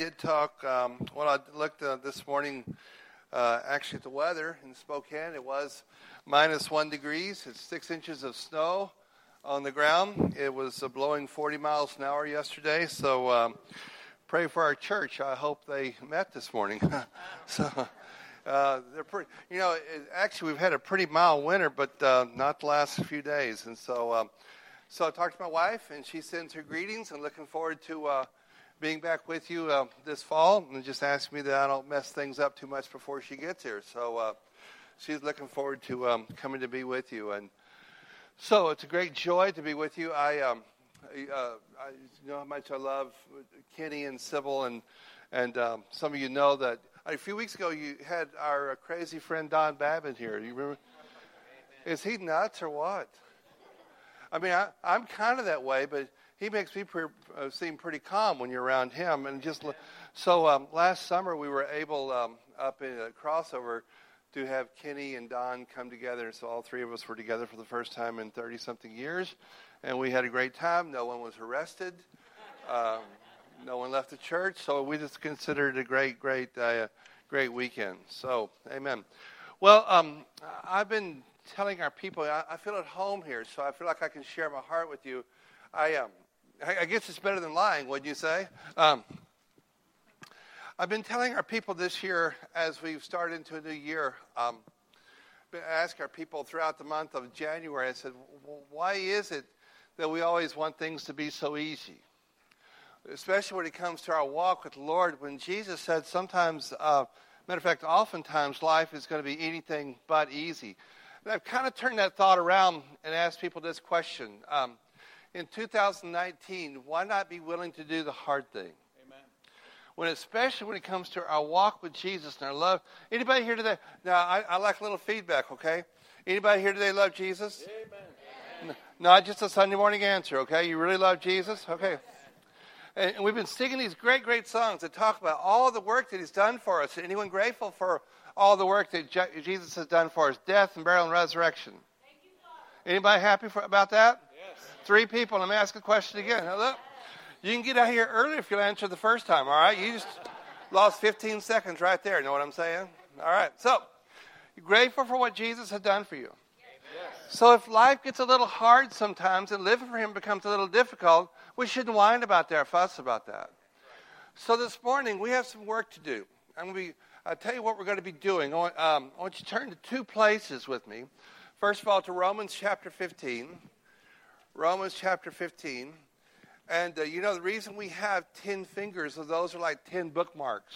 did talk. Um, when I looked uh, this morning, uh, actually at the weather in Spokane, it was minus one degrees. It's six inches of snow on the ground. It was uh, blowing 40 miles an hour yesterday. So um, pray for our church. I hope they met this morning. so. Uh, they're pretty, you know, it, actually we've had a pretty mild winter, but uh, not the last few days. And so, um, so I talked to my wife, and she sends her greetings and looking forward to uh, being back with you uh, this fall and just ask me that I don't mess things up too much before she gets here. So uh, she's looking forward to um, coming to be with you. And so it's a great joy to be with you. I, um, uh, I know how much I love Kenny and Sybil, and, and um, some of you know that a few weeks ago you had our crazy friend Don Babin here. You remember? Is he nuts or what? I mean, I, I'm kind of that way, but he makes me pre- uh, seem pretty calm when you're around him. And just so um, last summer we were able um, up in a crossover to have Kenny and Don come together. So all three of us were together for the first time in 30 something years, and we had a great time. No one was arrested. Um, no one left the church, so we just considered it a great, great, uh, great weekend. So, amen. Well, um, I've been telling our people I, I, feel at home here, so I feel like I can share my heart with you. I um, I, guess it's better than lying, wouldn't you say? Um, I've been telling our people this year as we've started into a new year. Um, ask our people throughout the month of January. I said, well, why is it that we always want things to be so easy? Especially when it comes to our walk with the Lord. When Jesus said sometimes, uh, matter of fact, oftentimes life is going to be anything but easy. And I've kind of turned that thought around and asked people this question. Um, in 2019, why not be willing to do the hard thing? Amen. When especially when it comes to our walk with Jesus and our love. Anybody here today? Now, I, I like a little feedback. Okay. Anybody here today love Jesus? Amen. Not just a Sunday morning answer. Okay. You really love Jesus? Okay. And we've been singing these great, great songs that talk about all the work that He's done for us. Anyone grateful for all the work that Jesus has done for us? Death and burial and resurrection. Anybody happy for, about that? Three people. Let me ask a question again. Look, you can get out here early if you'll answer the first time, all right? You just lost 15 seconds right there. You know what I'm saying? All right. So, grateful for what Jesus has done for you? Yes. So, if life gets a little hard sometimes and living for Him becomes a little difficult, we shouldn't whine about that or fuss about that. So, this morning, we have some work to do. I'm going to be, I'll tell you what we're going to be doing. I want, um, I want you to turn to two places with me. First of all, to Romans chapter 15. Romans chapter 15. And uh, you know, the reason we have 10 fingers is those are like 10 bookmarks.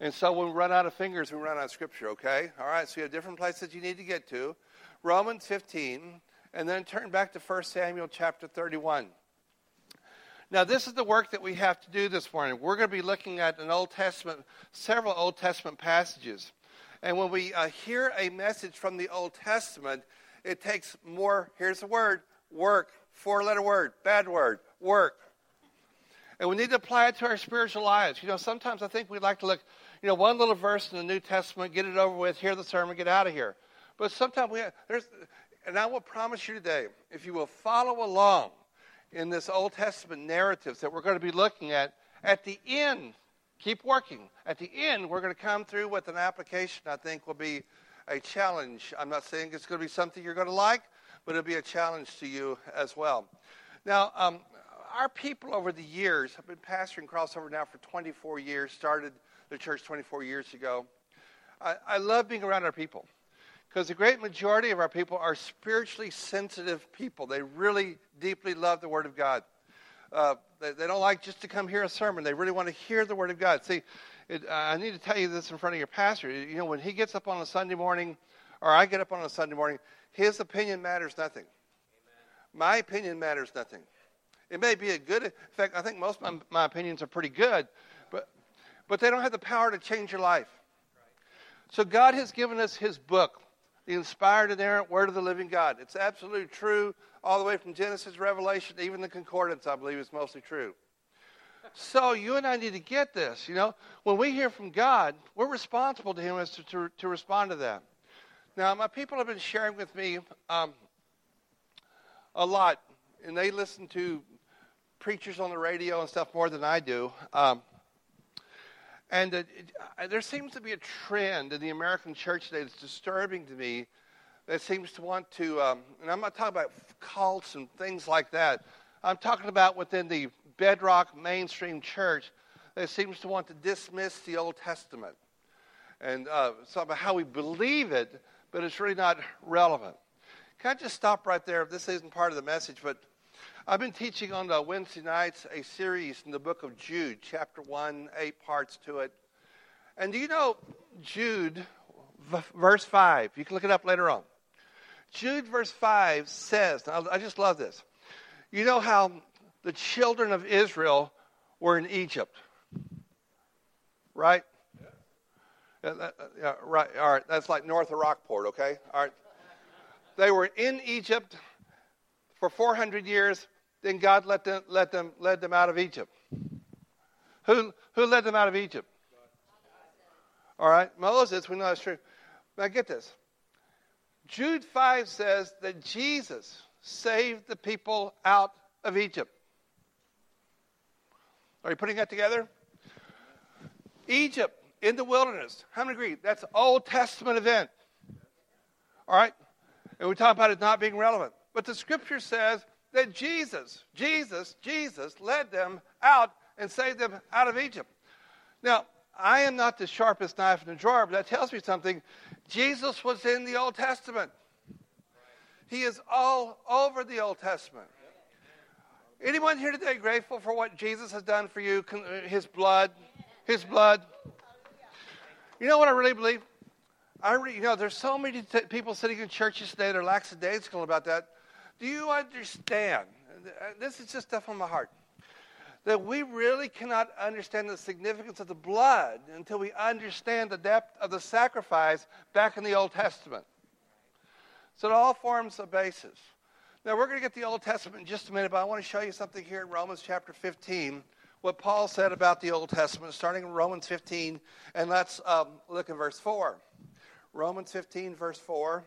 And so when we run out of fingers, we run out of scripture, okay? All right, so you have different places you need to get to. Romans 15, and then turn back to 1 Samuel chapter 31. Now, this is the work that we have to do this morning. We're going to be looking at an Old Testament, several Old Testament passages. And when we uh, hear a message from the Old Testament, it takes more, here's the word, work, four letter word, bad word, work. And we need to apply it to our spiritual lives. You know, sometimes I think we like to look, you know, one little verse in the New Testament, get it over with, hear the sermon, get out of here. But sometimes we have, there's, and I will promise you today, if you will follow along in this Old Testament narratives that we're going to be looking at, at the end, keep working. At the end, we're going to come through with an application I think will be a challenge. I'm not saying it's going to be something you're going to like, but it'll be a challenge to you as well. Now, um, our people over the years have been pastoring crossover now for 24 years, started the church 24 years ago. I, I love being around our people because the great majority of our people are spiritually sensitive people. They really deeply love the Word of God. Uh, they, they, don't like just to come hear a sermon. They really want to hear the Word of God. See, it, I need to tell you this in front of your pastor. You know, when he gets up on a Sunday morning, or I get up on a Sunday morning, his opinion matters nothing. Amen. My opinion matters nothing. It may be a good, in fact, I think most of my, my opinions are pretty good, but, but they don't have the power to change your life. So God has given us His book, the inspired, inerrant Word of the living God. It's absolutely true all the way from Genesis, Revelation, even the Concordance, I believe, is mostly true. So you and I need to get this. You know, when we hear from God, we're responsible to Him as to, to, to respond to that. Now, my people have been sharing with me um, a lot, and they listen to preachers on the radio and stuff more than I do. Um, And it, it, there seems to be a trend in the American church today that's disturbing to me that seems to want to, um, and I'm not talking about cults and things like that. I'm talking about within the bedrock mainstream church that seems to want to dismiss the Old Testament and uh, about how we believe it, but it's really not relevant. Can I just stop right there? This isn't part of the message, but I've been teaching on the Wednesday nights a series in the book of Jude, chapter 1, eight parts to it. And do you know Jude, verse 5? You can look it up later on. Jude, verse 5 says, I just love this. You know how the children of Israel were in Egypt, right? Yeah, yeah, right. All right. That's like north of Rockport, okay? All right. They were in Egypt for 400 years. Then God let them, let them, led them out of Egypt. Who, who led them out of Egypt? All right, Moses, we know that's true. Now get this. Jude 5 says that Jesus saved the people out of Egypt. Are you putting that together? Egypt in the wilderness. How many agree? That's Old Testament event. All right? And we talk about it not being relevant. But the scripture says that Jesus, Jesus, Jesus led them out and saved them out of Egypt. Now, I am not the sharpest knife in the drawer, but that tells me something. Jesus was in the Old Testament. He is all over the Old Testament. Anyone here today grateful for what Jesus has done for you? Uh, his blood, His blood. You know what I really believe? I re, you know, there's so many t- people sitting in churches today that are lackadaisical about that. Do you understand? This is just stuff on my heart. That we really cannot understand the significance of the blood until we understand the depth of the sacrifice back in the Old Testament. So it all forms a basis. Now we're going to get the Old Testament in just a minute, but I want to show you something here in Romans chapter 15, what Paul said about the Old Testament, starting in Romans 15, and let's um, look in verse 4. Romans 15, verse 4.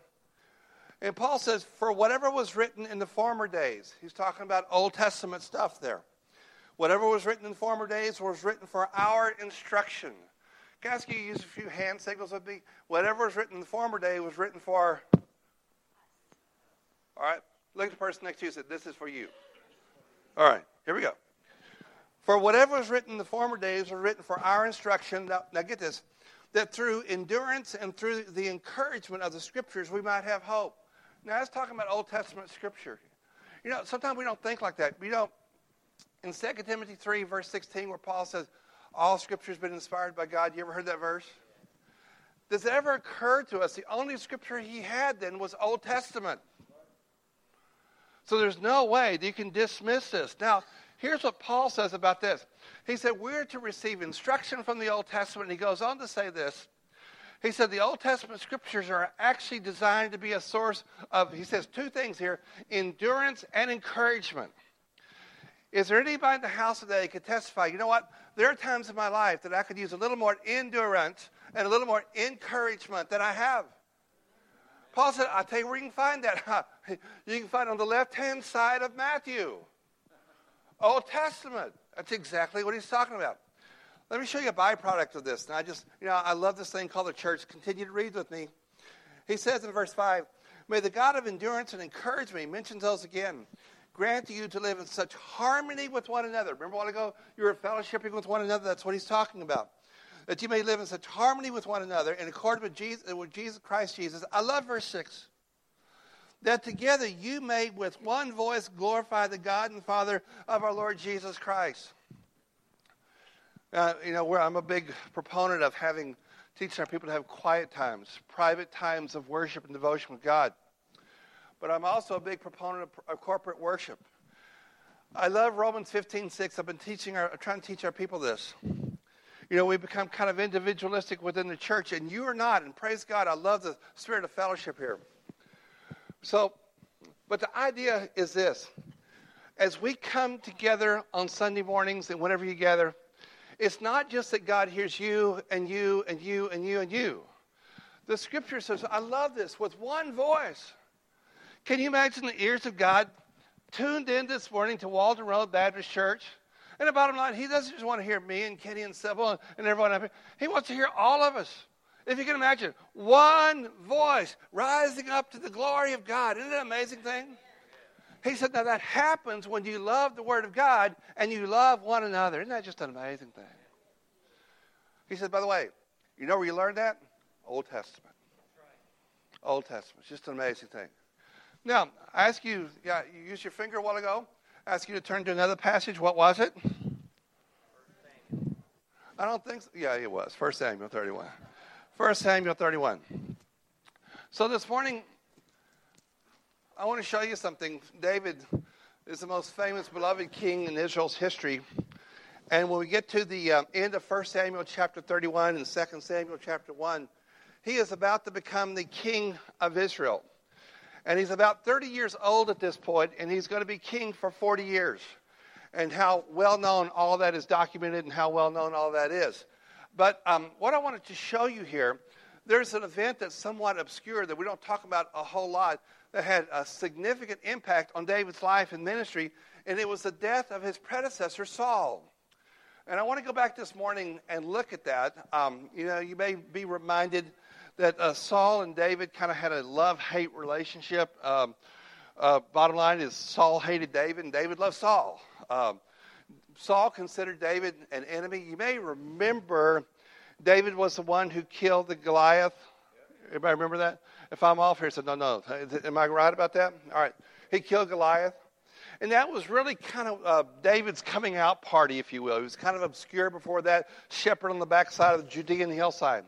And Paul says, For whatever was written in the former days, he's talking about Old Testament stuff there. Whatever was written in former days was written for our instruction. Can I ask you to use a few hand signals with me? Whatever was written in the former day was written for. All right, look at the person next to you and say, This is for you. All right, here we go. For whatever was written in the former days was written for our instruction. Now, now get this that through endurance and through the encouragement of the scriptures we might have hope. Now, that's talking about Old Testament scripture. You know, sometimes we don't think like that. We don't. In 2 Timothy 3, verse 16, where Paul says, All scripture has been inspired by God. You ever heard that verse? Does it ever occur to us the only scripture he had then was Old Testament? So there's no way that you can dismiss this. Now, here's what Paul says about this. He said, We're to receive instruction from the Old Testament. And he goes on to say this he said the Old Testament scriptures are actually designed to be a source of, he says two things here endurance and encouragement. Is there anybody in the house today that could testify? You know what? There are times in my life that I could use a little more endurance and a little more encouragement than I have. Paul said, I'll tell you where you can find that. you can find it on the left hand side of Matthew. Old Testament. That's exactly what he's talking about. Let me show you a byproduct of this. And I just, you know, I love this thing called the church. Continue to read with me. He says in verse 5 May the God of endurance and encouragement, mentions those again, grant you to live in such harmony with one another. Remember a while ago, you were fellowshipping with one another? That's what he's talking about. That you may live in such harmony with one another in accord with Jesus, with Jesus Christ Jesus. I love verse 6 that together you may with one voice glorify the God and Father of our Lord Jesus Christ. Uh, you know, I'm a big proponent of having teaching our people to have quiet times, private times of worship and devotion with God. But I'm also a big proponent of, of corporate worship. I love Romans 15:6. I've been teaching our, trying to teach our people this. You know, we become kind of individualistic within the church, and you are not. And praise God, I love the spirit of fellowship here. So, but the idea is this: as we come together on Sunday mornings and whenever you gather, it's not just that God hears you and you and you and you and you. The scripture says, I love this, with one voice. Can you imagine the ears of God tuned in this morning to Walden Road Baptist Church And the bottom line, he doesn't just want to hear me and Kenny and Sybil and everyone up here. He wants to hear all of us. If you can imagine, one voice rising up to the glory of God. Isn't it an amazing thing? He said, now that happens when you love the Word of God and you love one another. Isn't that just an amazing thing? He said, by the way, you know where you learned that? Old Testament. Old Testament. It's just an amazing thing. Now, I ask you, yeah, you used your finger a while ago. I ask you to turn to another passage. What was it? I don't think so. Yeah, it was. 1 Samuel 31. 1 Samuel 31. So this morning, I want to show you something. David is the most famous, beloved king in Israel's history. And when we get to the uh, end of 1 Samuel chapter 31 and 2 Samuel chapter 1, he is about to become the king of Israel. And he's about 30 years old at this point, and he's going to be king for 40 years. And how well known all that is documented and how well known all that is. But um, what I wanted to show you here, there's an event that's somewhat obscure that we don't talk about a whole lot that had a significant impact on David's life and ministry, and it was the death of his predecessor, Saul. And I want to go back this morning and look at that. Um, you know, you may be reminded that uh, Saul and David kind of had a love hate relationship. Um, uh, bottom line is Saul hated David, and David loved Saul. Um, Saul considered David an enemy. You may remember David was the one who killed the Goliath. Everybody remember that? If I'm off here, said, no, no. Am I right about that? All right. He killed Goliath. And that was really kind of uh, David's coming out party, if you will. He was kind of obscure before that, shepherd on the backside of the Judean hillside.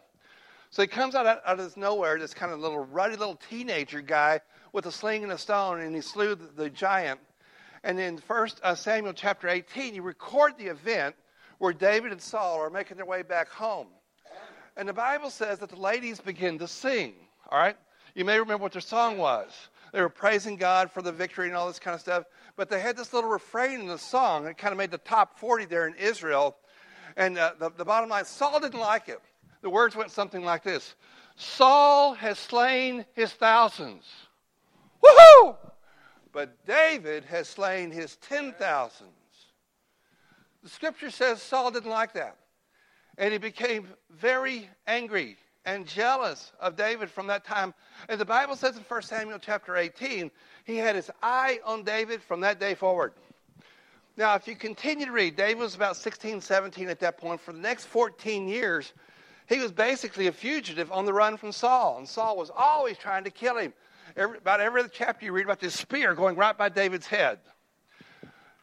So he comes out, out of nowhere, this kind of little ruddy little teenager guy with a sling and a stone, and he slew the, the giant. And in First uh, Samuel chapter 18, you record the event where David and Saul are making their way back home. And the Bible says that the ladies begin to sing. All right? You may remember what their song was. They were praising God for the victory and all this kind of stuff. But they had this little refrain in the song that kind of made the top 40 there in Israel. And uh, the, the bottom line Saul didn't like it. The words went something like this Saul has slain his thousands. Woohoo! But David has slain his ten thousands. The scripture says Saul didn't like that. And he became very angry and jealous of David from that time. And the Bible says in 1 Samuel chapter 18, he had his eye on David from that day forward. Now, if you continue to read, David was about 16, 17 at that point. For the next 14 years, he was basically a fugitive on the run from Saul. And Saul was always trying to kill him. Every, about every other chapter you read about this spear going right by David's head.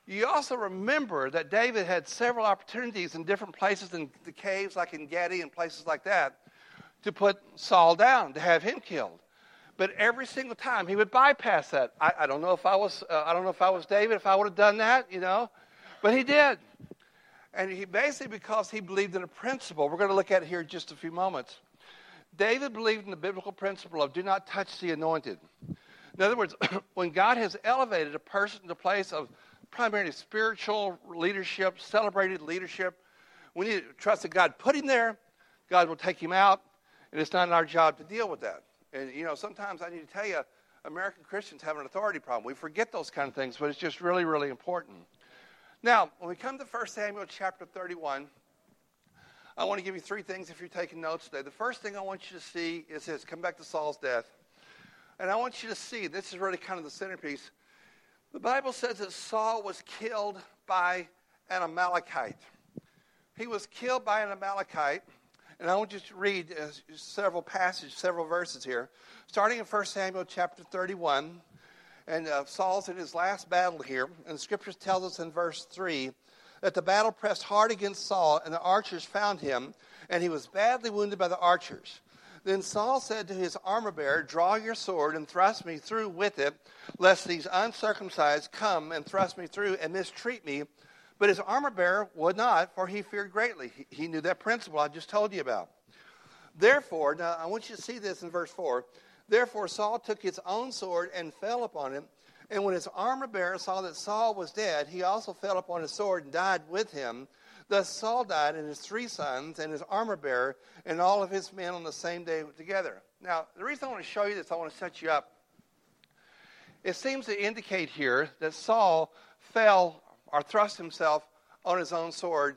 You also remember that David had several opportunities in different places in the caves, like En Gedi and places like that, to put Saul down, to have him killed. But every single time he would bypass that. I, I don't know if I was uh, I don't know if I was David, if I would have done that, you know, but he did. And he basically because he believed in a principle. We're going to look at it here in just a few moments. David believed in the biblical principle of do not touch the anointed. In other words, when God has elevated a person to a place of primarily spiritual leadership, celebrated leadership, we need to trust that God put him there, God will take him out, and it's not our job to deal with that. And, you know, sometimes I need to tell you, American Christians have an authority problem. We forget those kind of things, but it's just really, really important. Now, when we come to 1 Samuel chapter 31, I want to give you three things if you're taking notes today. The first thing I want you to see is this come back to Saul's death. And I want you to see this is really kind of the centerpiece. The Bible says that Saul was killed by an Amalekite. He was killed by an Amalekite. And I want you to read uh, several passages, several verses here. Starting in 1 Samuel chapter 31. And uh, Saul's in his last battle here. And the scriptures tells us in verse 3 that the battle pressed hard against Saul, and the archers found him, and he was badly wounded by the archers. Then Saul said to his armor bearer, Draw your sword and thrust me through with it, lest these uncircumcised come and thrust me through and mistreat me. But his armor bearer would not, for he feared greatly. He, knew that principle I just told you about. Therefore, now I want you to see this in verse 4. Therefore, Saul took his own sword and fell upon him and when his armor bearer saw that Saul was dead, he also fell upon his sword and died with him. Thus Saul died, and his three sons, and his armor bearer, and all of his men on the same day together. Now, the reason I want to show you this, I want to set you up. It seems to indicate here that Saul fell or thrust himself on his own sword,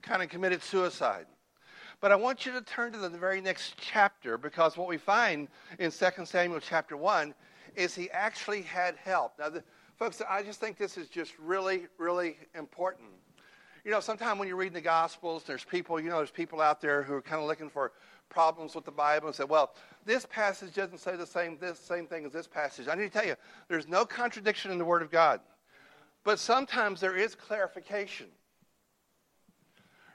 kind of committed suicide. But I want you to turn to the very next chapter because what we find in 2 Samuel chapter 1 is he actually had help. Now, the, folks, I just think this is just really, really important. You know, sometimes when you're reading the Gospels, there's people, you know, there's people out there who are kind of looking for problems with the Bible and say, well, this passage doesn't say the same, this same thing as this passage. I need to tell you, there's no contradiction in the Word of God. But sometimes there is clarification.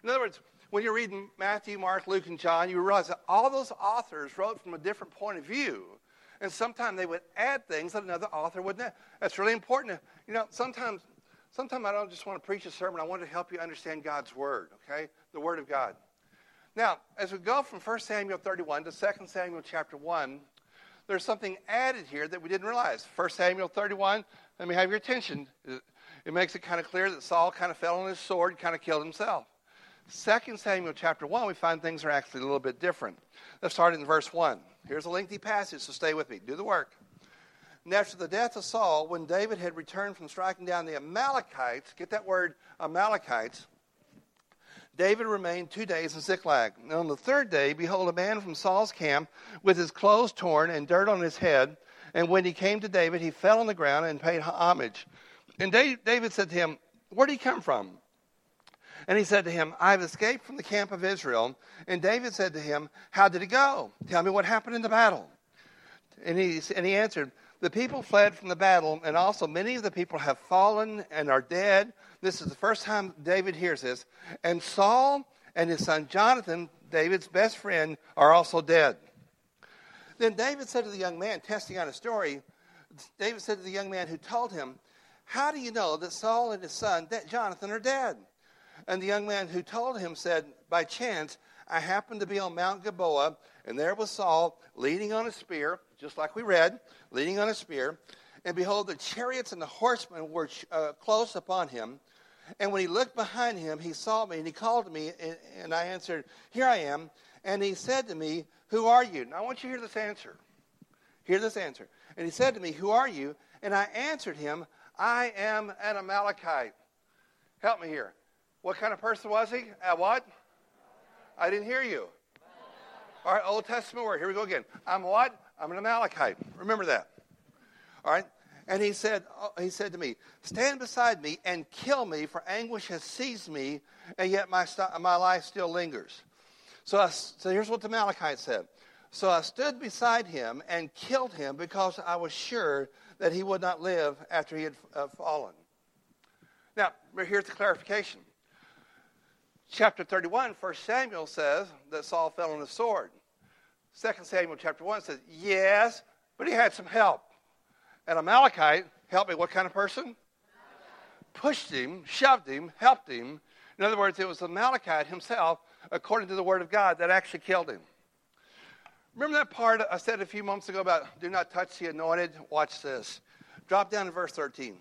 In other words, when you're reading Matthew, Mark, Luke, and John, you realize that all those authors wrote from a different point of view. And sometimes they would add things that another author wouldn't. That's really important. You know, sometimes, sometimes I don't just want to preach a sermon. I want to help you understand God's word. Okay, the word of God. Now, as we go from 1 Samuel 31 to 2 Samuel chapter 1, there's something added here that we didn't realize. 1 Samuel 31, let me have your attention. It makes it kind of clear that Saul kind of fell on his sword, kind of killed himself. 2 Samuel chapter 1, we find things are actually a little bit different. Let's start in verse 1. Here's a lengthy passage, so stay with me. Do the work. And after the death of Saul, when David had returned from striking down the Amalekites, get that word, Amalekites, David remained two days in Ziklag. And on the third day, behold, a man from Saul's camp with his clothes torn and dirt on his head. And when he came to David, he fell on the ground and paid homage. And David said to him, Where did he come from? And he said to him, I have escaped from the camp of Israel. And David said to him, How did it go? Tell me what happened in the battle. And he, and he answered, The people fled from the battle, and also many of the people have fallen and are dead. This is the first time David hears this. And Saul and his son Jonathan, David's best friend, are also dead. Then David said to the young man, testing out a story, David said to the young man who told him, How do you know that Saul and his son Jonathan are dead? And the young man who told him said, By chance, I happened to be on Mount Gilboa, and there was Saul leaning on a spear, just like we read, leaning on a spear. And behold, the chariots and the horsemen were uh, close upon him. And when he looked behind him, he saw me, and he called to me, and, and I answered, Here I am. And he said to me, Who are you? Now I want you to hear this answer. Hear this answer. And he said to me, Who are you? And I answered him, I am an Amalekite. Help me here. What kind of person was he? At what? I didn't hear you. All right, Old Testament word. Here we go again. I'm what? I'm an Amalekite. Remember that. All right. And he said, oh, he said to me, Stand beside me and kill me, for anguish has seized me, and yet my, my life still lingers. So, I, so here's what the Amalekite said. So I stood beside him and killed him because I was sure that he would not live after he had uh, fallen. Now, here's the clarification chapter 31, 1 Samuel says that Saul fell on the sword. 2 Samuel chapter 1 says, yes, but he had some help. And Amalekite, help me, what kind of person? Pushed him, shoved him, helped him. In other words, it was Amalekite himself, according to the word of God, that actually killed him. Remember that part I said a few months ago about do not touch the anointed? Watch this. Drop down to verse 13.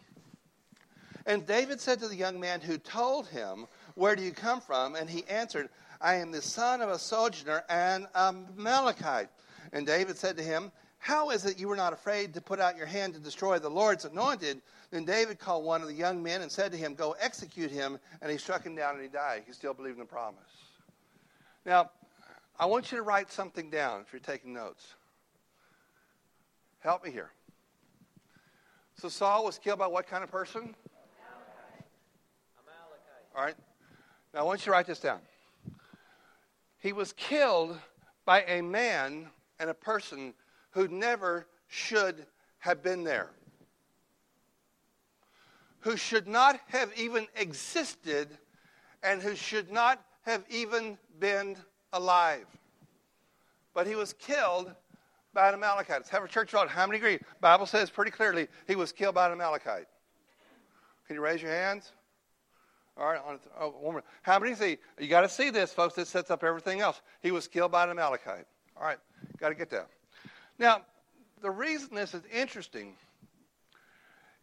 And David said to the young man who told him, where do you come from? And he answered, I am the son of a sojourner and a Amalekite. And David said to him, How is it you were not afraid to put out your hand to destroy the Lord's anointed? Then David called one of the young men and said to him, Go execute him. And he struck him down and he died. He still believed in the promise. Now, I want you to write something down if you're taking notes. Help me here. So Saul was killed by what kind of person? Amalekite. All right. Now, I want you to write this down. He was killed by a man and a person who never should have been there, who should not have even existed, and who should not have even been alive. But he was killed by an Amalekite. Let's have a church vote. How many agree? Bible says pretty clearly he was killed by an Amalekite. Can you raise your hands? All right, on, oh, one more. How many see? You got to see this, folks. This sets up everything else. He was killed by an Amalekite. All right, got to get that. Now, the reason this is interesting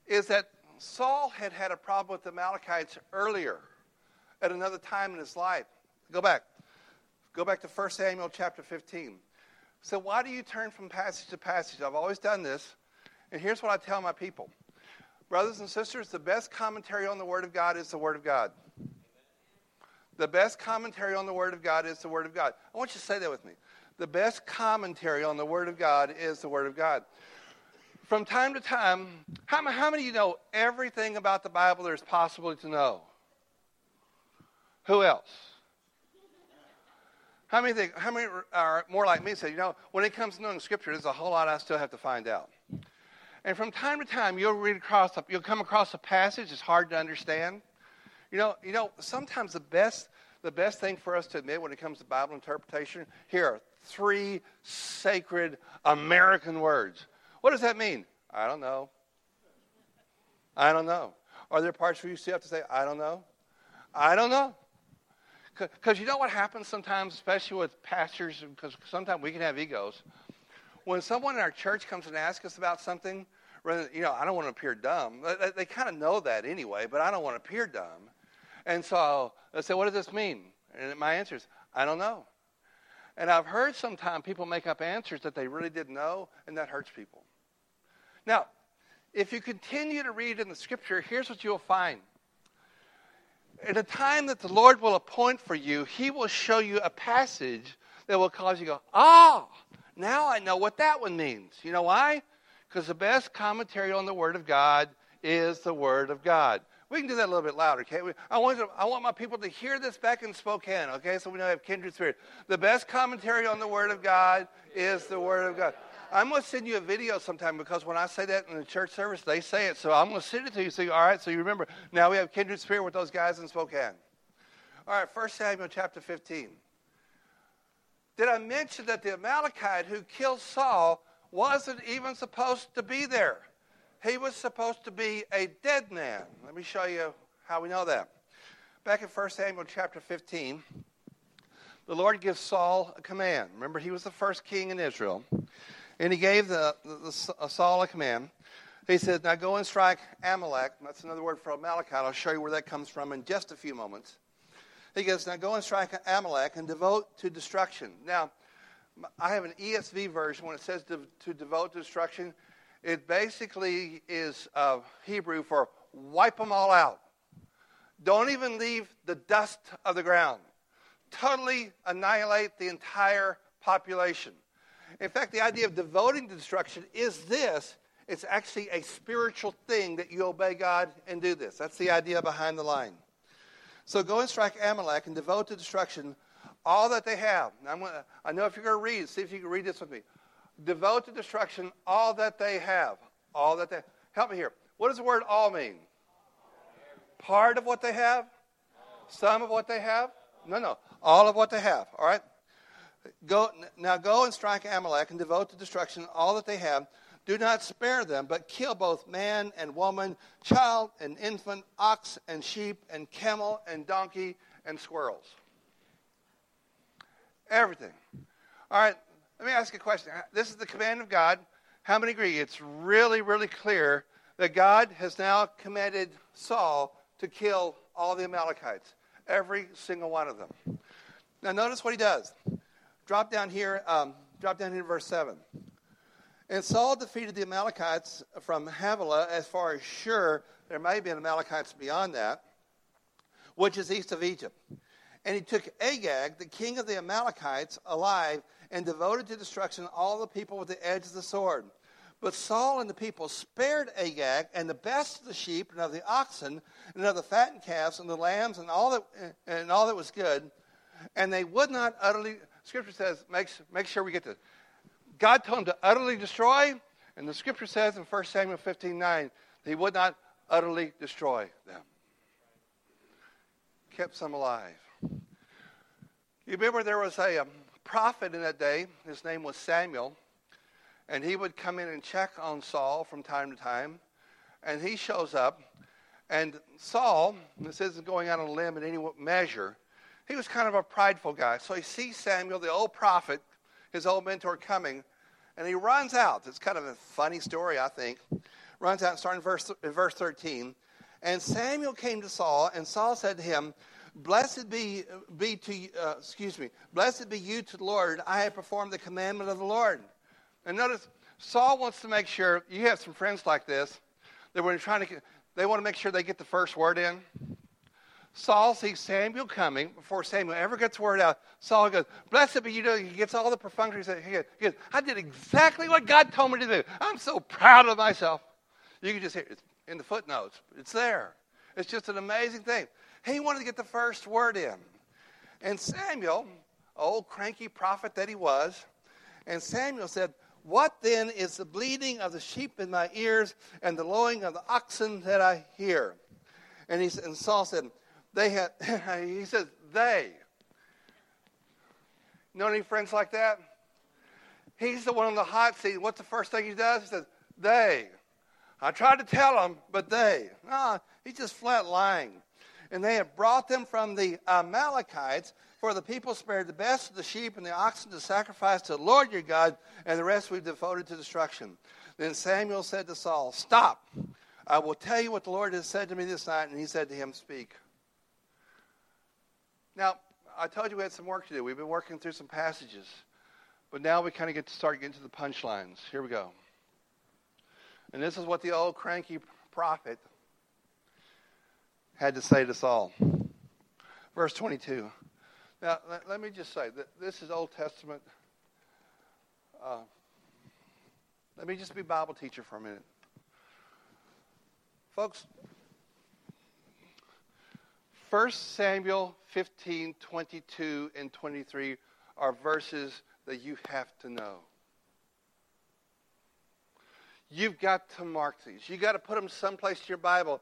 is that Saul had had a problem with the Amalekites earlier at another time in his life. Go back. Go back to 1 Samuel chapter 15. So, why do you turn from passage to passage? I've always done this. And here's what I tell my people Brothers and sisters, the best commentary on the Word of God is the Word of God. The best commentary on the Word of God is the Word of God. I want you to say that with me. The best commentary on the Word of God is the Word of God. From time to time, how, how many of you know everything about the Bible there's possible to know? Who else? How many think, how many are more like me say, you know, when it comes to knowing Scripture, there's a whole lot I still have to find out. And from time to time, you'll read across, you'll come across a passage that's hard to understand. You know, you know, sometimes the best, the best thing for us to admit when it comes to Bible interpretation, here are three sacred American words. What does that mean? I don't know. I don't know. Are there parts where you still have to say, I don't know? I don't know. Because you know what happens sometimes, especially with pastors, because sometimes we can have egos. When someone in our church comes and asks us about something, you know, I don't want to appear dumb. They, they kind of know that anyway, but I don't want to appear dumb. And so they say, What does this mean? And my answer is, I don't know. And I've heard sometimes people make up answers that they really didn't know, and that hurts people. Now, if you continue to read in the scripture, here's what you'll find at a time that the Lord will appoint for you, He will show you a passage that will cause you to go, ah, now I know what that one means. You know why? Because the best commentary on the Word of God is the Word of God. We can do that a little bit louder, okay? I want, to, I want my people to hear this back in Spokane, okay? So we know we have kindred spirit. The best commentary on the Word of God is the Word of God. I'm going to send you a video sometime because when I say that in the church service, they say it. So I'm going to send it to you. So, you, all right, so you remember. Now we have kindred spirit with those guys in Spokane. All right, 1 Samuel chapter 15. Did I mention that the Amalekite who killed Saul wasn't even supposed to be there? He was supposed to be a dead man. Let me show you how we know that. Back in 1 Samuel chapter 15, the Lord gives Saul a command. Remember, he was the first king in Israel. And he gave the, the, the uh, Saul a command. He said, Now go and strike Amalek. That's another word for Amalekite. I'll show you where that comes from in just a few moments. He goes, Now go and strike Amalek and devote to destruction. Now, I have an ESV version when it says to, to devote to destruction. It basically is uh, Hebrew for wipe them all out. Don't even leave the dust of the ground. Totally annihilate the entire population. In fact, the idea of devoting to destruction is this it's actually a spiritual thing that you obey God and do this. That's the idea behind the line. So go and strike Amalek and devote to destruction all that they have. Gonna, i know if you're going to read, see if you can read this with me. Devote to destruction all that they have. All that they help me here. What does the word all mean? Part of what they have? Some of what they have? No, no. All of what they have. All right? Go, now go and strike Amalek and devote to destruction all that they have. Do not spare them, but kill both man and woman, child and infant, ox and sheep, and camel and donkey and squirrels. Everything. All right, let me ask you a question. This is the command of God. How many agree? It's really, really clear that God has now commanded Saul to kill all the Amalekites, every single one of them. Now, notice what he does. Drop down here, um, drop down here to verse 7. And Saul defeated the Amalekites from Havilah as far as Shur. There may have been Amalekites beyond that, which is east of Egypt. And he took Agag, the king of the Amalekites, alive and devoted to destruction all the people with the edge of the sword. But Saul and the people spared Agag and the best of the sheep and of the oxen and of the fattened calves and the lambs and all that and all that was good, and they would not utterly Scripture says, make, make sure we get this. God told him to utterly destroy, and the Scripture says in 1 Samuel 15 9, that he would not utterly destroy them. Kept some alive. You remember there was a, a um, prophet in that day, his name was Samuel, and he would come in and check on Saul from time to time, and he shows up, and Saul, this isn't going out on a limb in any measure, he was kind of a prideful guy. So he sees Samuel, the old prophet, his old mentor, coming, and he runs out. It's kind of a funny story, I think. Runs out, starting in verse, in verse 13. And Samuel came to Saul, and Saul said to him, Blessed be, be to uh, excuse me, blessed be you to the Lord. I have performed the commandment of the Lord. And notice, Saul wants to make sure you have some friends like this that when you're trying to, they want to make sure they get the first word in. Saul sees Samuel coming before Samuel ever gets word out. Saul goes, Blessed be you. Know, he gets all the perfunctory. He goes, he goes, I did exactly what God told me to do. I'm so proud of myself. You can just hear it in the footnotes. It's there. It's just an amazing thing. He wanted to get the first word in. And Samuel, old cranky prophet that he was, and Samuel said, What then is the bleating of the sheep in my ears and the lowing of the oxen that I hear? And, he, and Saul said, they had, he says, they. Know any friends like that? He's the one on the hot seat. What's the first thing he does? He says, they. I tried to tell them, but they. No, he's just flat lying. And they had brought them from the Amalekites, for the people spared the best of the sheep and the oxen to sacrifice to the Lord your God, and the rest we've devoted to destruction. Then Samuel said to Saul, Stop. I will tell you what the Lord has said to me this night. And he said to him, Speak. Now, I told you we had some work to do. We've been working through some passages. But now we kind of get to start getting to the punchlines. Here we go. And this is what the old cranky prophet had to say to Saul. Verse 22. Now, let, let me just say that this is Old Testament. Uh, let me just be Bible teacher for a minute. Folks, 1 Samuel 15, 22, and 23 are verses that you have to know. You've got to mark these. You've got to put them someplace in your Bible.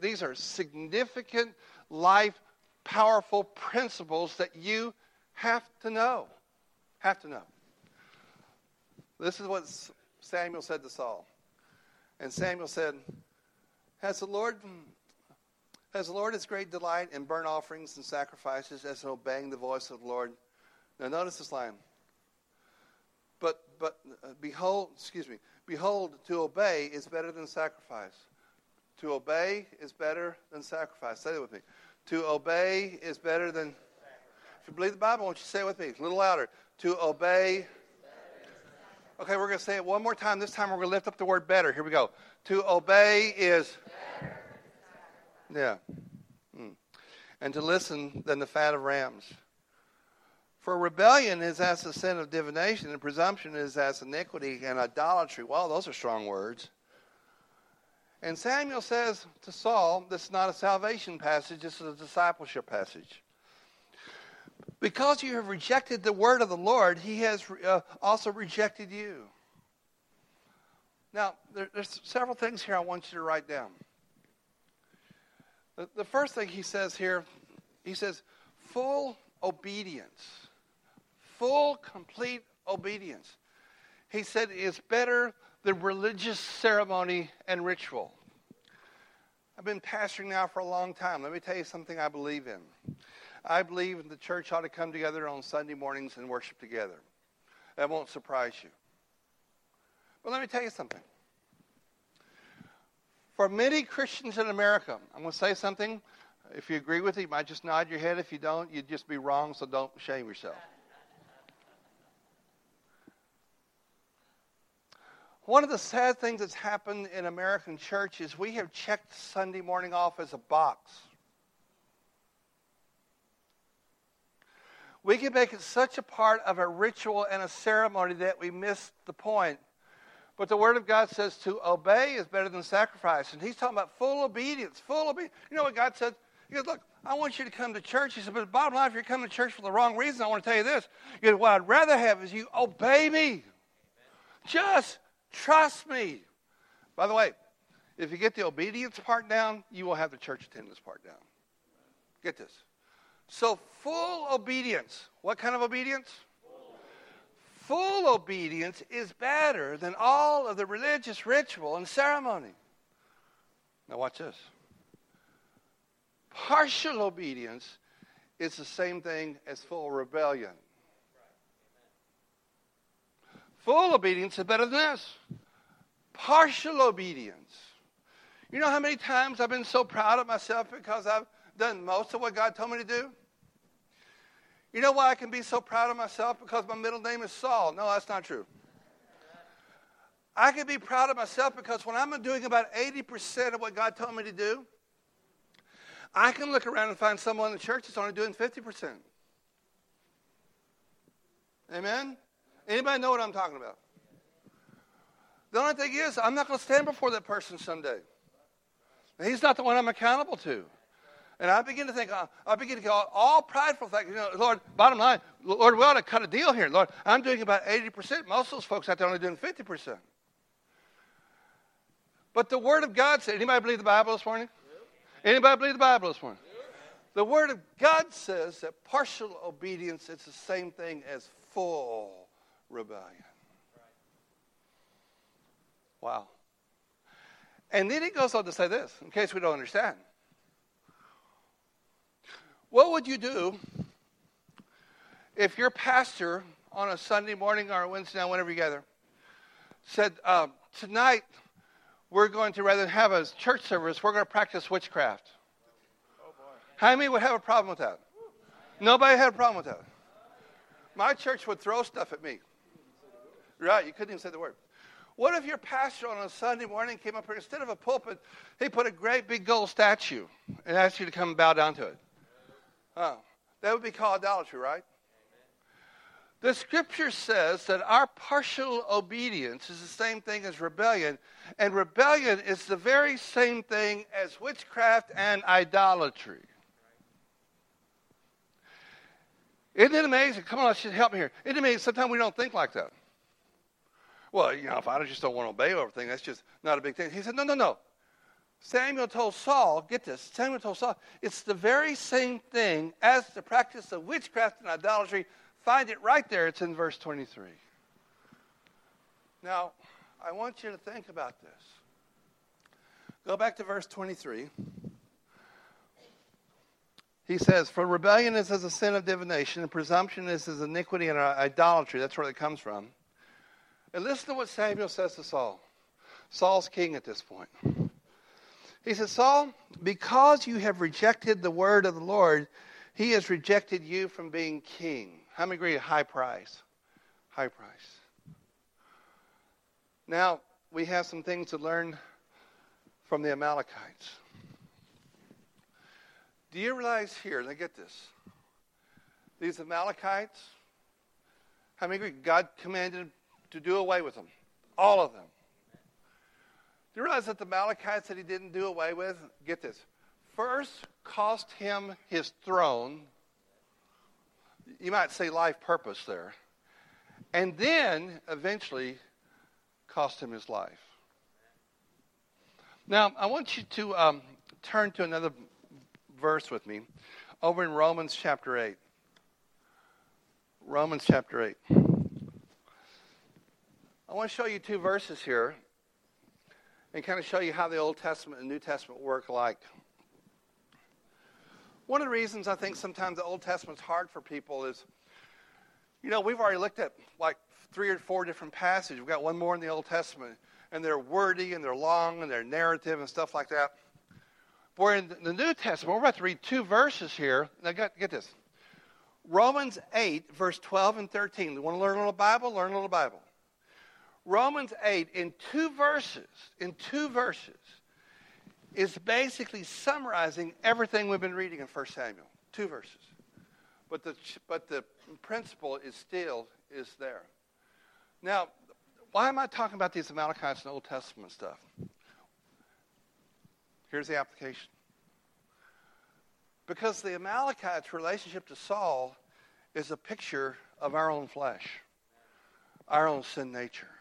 These are significant, life, powerful principles that you have to know. Have to know. This is what Samuel said to Saul. And Samuel said, Has the Lord has the Lord his great delight in burnt offerings and sacrifices as in obeying the voice of the Lord? Now notice this line. But but uh, behold, excuse me, behold, to obey is better than sacrifice. To obey is better than sacrifice. Say it with me. To obey is better than. If you believe the Bible, won't you say it with me? A little louder. To obey. Okay, we're going to say it one more time. This time we're going to lift up the word better. Here we go. To obey is. Yeah. Mm. And to listen than the fat of rams. For rebellion is as the sin of divination, and presumption is as iniquity and idolatry. Well, those are strong words. And Samuel says to Saul, this is not a salvation passage, this is a discipleship passage. Because you have rejected the word of the Lord, he has uh, also rejected you. Now, there, there's several things here I want you to write down. The, first thing he says here, he says, full obedience. Full, complete obedience. He said is better than religious ceremony and ritual. I've been pastoring now for a long time. Let me tell you something I believe in. I believe the church ought to come together on Sunday mornings and worship together. That won't surprise you. But let me tell you something. For many Christians in America, I'm going to say something. If you agree with it, you might just nod your head. If you don't, you'd just be wrong, so don't shame yourself. One of the sad things that's happened in American church is we have checked Sunday morning off as a box. We can make it such a part of a ritual and a ceremony that we miss the point but the Word of God says to obey is better than sacrifice. And he's talking about full obedience, full obedience. You know what God said? He goes, Look, I want you to come to church. He said, But the bottom line, if you're coming to church for the wrong reason, I want to tell you this. He goes, What I'd rather have is you obey me. Just trust me. By the way, if you get the obedience part down, you will have the church attendance part down. Get this. So, full obedience. What kind of obedience? Full obedience is better than all of the religious ritual and ceremony. Now, watch this. Partial obedience is the same thing as full rebellion. Full obedience is better than this. Partial obedience. You know how many times I've been so proud of myself because I've done most of what God told me to do? You know why I can be so proud of myself? Because my middle name is Saul. No, that's not true. I can be proud of myself because when I'm doing about 80% of what God told me to do, I can look around and find someone in the church that's only doing 50%. Amen? Anybody know what I'm talking about? The only thing is, I'm not going to stand before that person someday. He's not the one I'm accountable to. And I begin to think, uh, I begin to get all, prideful. Think, you know, Lord, bottom line, Lord, we ought to cut a deal here. Lord, I'm doing about 80%. Most of those folks out there only doing 50%. But the Word of God said, anybody believe the Bible this morning? Anybody believe the Bible this morning? The Word of God says that partial obedience is the same thing as full rebellion. Wow. And then he goes on to say this, in case we don't understand. What would you do if your pastor on a Sunday morning or a Wednesday night, whenever you gather, said, uh, Tonight, we're going to, rather than have a church service, we're going to practice witchcraft? Oh How many would have a problem with that? Nobody had a problem with that. My church would throw stuff at me. Right, you couldn't even say the word. What if your pastor on a Sunday morning came up here, instead of a pulpit, he put a great big gold statue and asked you to come bow down to it? Oh, that would be called idolatry, right? The scripture says that our partial obedience is the same thing as rebellion, and rebellion is the very same thing as witchcraft and idolatry. Isn't it amazing? Come on, should help me here. Isn't it amazing? Sometimes we don't think like that. Well, you know, if I just don't want to obey everything, that's just not a big thing. He said, no, no, no. Samuel told Saul, get this, Samuel told Saul, it's the very same thing as the practice of witchcraft and idolatry. Find it right there. It's in verse 23. Now, I want you to think about this. Go back to verse 23. He says, For rebellion is as a sin of divination, and presumption is as iniquity and idolatry. That's where it comes from. And listen to what Samuel says to Saul. Saul's king at this point. He says, Saul, because you have rejected the word of the Lord, he has rejected you from being king. How many agree? High price. High price. Now, we have some things to learn from the Amalekites. Do you realize here, and I get this, these Amalekites, how many agree? God commanded to do away with them. All of them. Do you realize that the Amalekites that he didn't do away with, get this, first cost him his throne. You might say life purpose there. And then eventually cost him his life. Now, I want you to um, turn to another verse with me over in Romans chapter 8. Romans chapter 8. I want to show you two verses here and kind of show you how the Old Testament and New Testament work alike. One of the reasons I think sometimes the Old Testament's hard for people is, you know, we've already looked at like three or four different passages. We've got one more in the Old Testament, and they're wordy and they're long and they're narrative and stuff like that. Where in the New Testament, we're about to read two verses here. Now, get, get this Romans 8, verse 12 and 13. You want to learn a little Bible? Learn a little Bible. Romans 8, in two verses, in two verses, is basically summarizing everything we've been reading in 1 Samuel. Two verses. But the, but the principle is still is there. Now, why am I talking about these Amalekites and Old Testament stuff? Here's the application. Because the Amalekites' relationship to Saul is a picture of our own flesh, our own sin nature,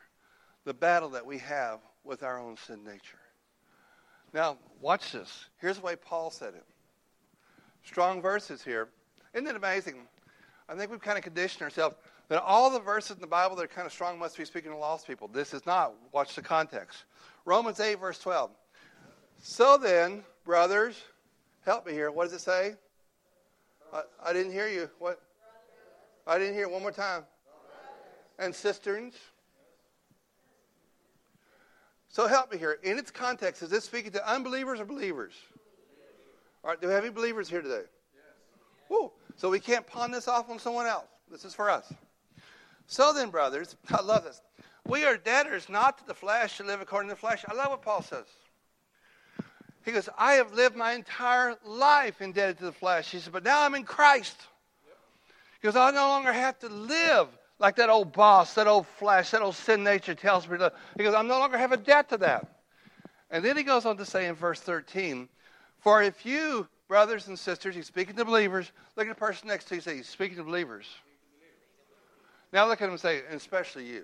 the battle that we have with our own sin nature. Now, watch this. Here's the way Paul said it. Strong verses here. Isn't it amazing? I think we've kind of conditioned ourselves that all the verses in the Bible that are kind of strong must be speaking to lost people. This is not. Watch the context. Romans 8, verse 12. So then, brothers, help me here. What does it say? I, I didn't hear you. What? I didn't hear it. One more time. And cisterns. So help me here. In its context, is this speaking to unbelievers or believers? All right, do we have any believers here today? Yes. Woo. So we can't pawn this off on someone else. This is for us. So then, brothers, I love this. We are debtors not to the flesh to live according to the flesh. I love what Paul says. He goes, I have lived my entire life indebted to the flesh. He said, but now I'm in Christ. He goes, I no longer have to live like that old boss, that old flesh, that old sin nature tells me to. He goes, I no longer have a debt to that. And then he goes on to say in verse 13, For if you, brothers and sisters, he's speaking to believers, look at the person next to you say, he's speaking to believers. Now look at him and say, and especially you.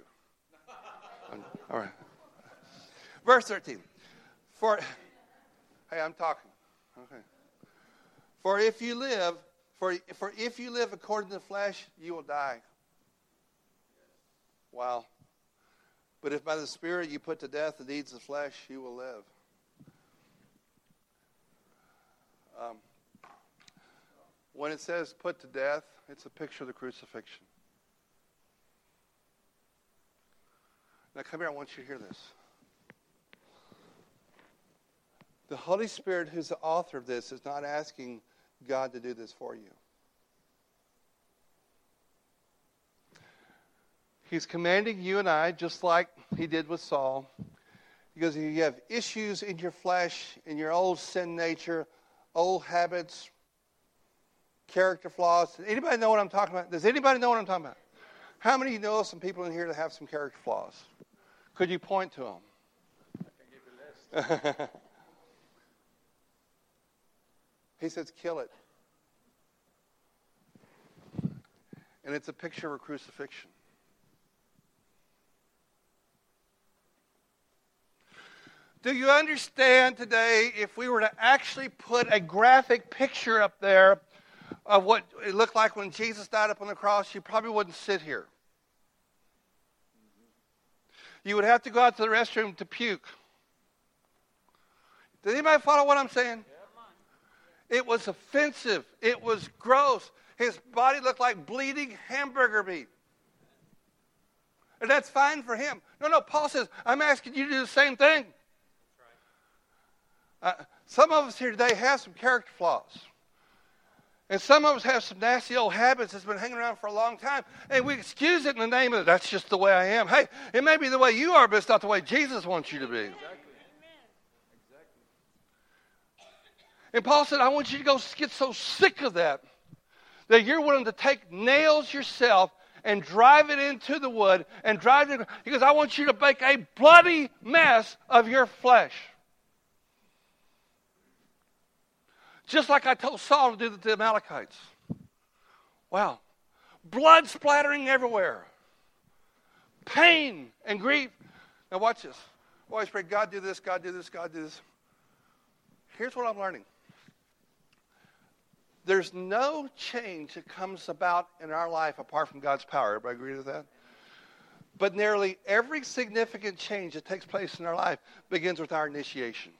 All right. Verse 13. For Hey, I'm talking. Okay. For if you live, for, for if you live according to the flesh, you will die. Wow. But if by the Spirit you put to death the deeds of the flesh, you will live. Um, when it says put to death, it's a picture of the crucifixion. Now, come here, I want you to hear this. The Holy Spirit, who's the author of this, is not asking God to do this for you. He's commanding you and I, just like he did with Saul. Because if you have issues in your flesh, in your old sin nature, old habits, character flaws. Does Anybody know what I'm talking about? Does anybody know what I'm talking about? How many of you know some people in here that have some character flaws? Could you point to them? I can give you a list. He says, kill it. And it's a picture of a crucifixion. Do you understand today if we were to actually put a graphic picture up there of what it looked like when Jesus died up on the cross, you probably wouldn't sit here. You would have to go out to the restroom to puke. Does anybody follow what I'm saying? It was offensive. It was gross. His body looked like bleeding hamburger meat. And that's fine for him. No, no, Paul says, I'm asking you to do the same thing. Uh, some of us here today have some character flaws. And some of us have some nasty old habits that's been hanging around for a long time. And we excuse it in the name of, that's just the way I am. Hey, it may be the way you are, but it's not the way Jesus wants you to be. Exactly. And Paul said, I want you to go get so sick of that that you're willing to take nails yourself and drive it into the wood and drive it. Because I want you to make a bloody mess of your flesh. Just like I told Saul to do to the Amalekites. Wow. Blood splattering everywhere. Pain and grief. Now watch this. Always pray, God do this, God do this, God do this. Here's what I'm learning. There's no change that comes about in our life apart from God's power. Everybody agree with that? But nearly every significant change that takes place in our life begins with our initiation.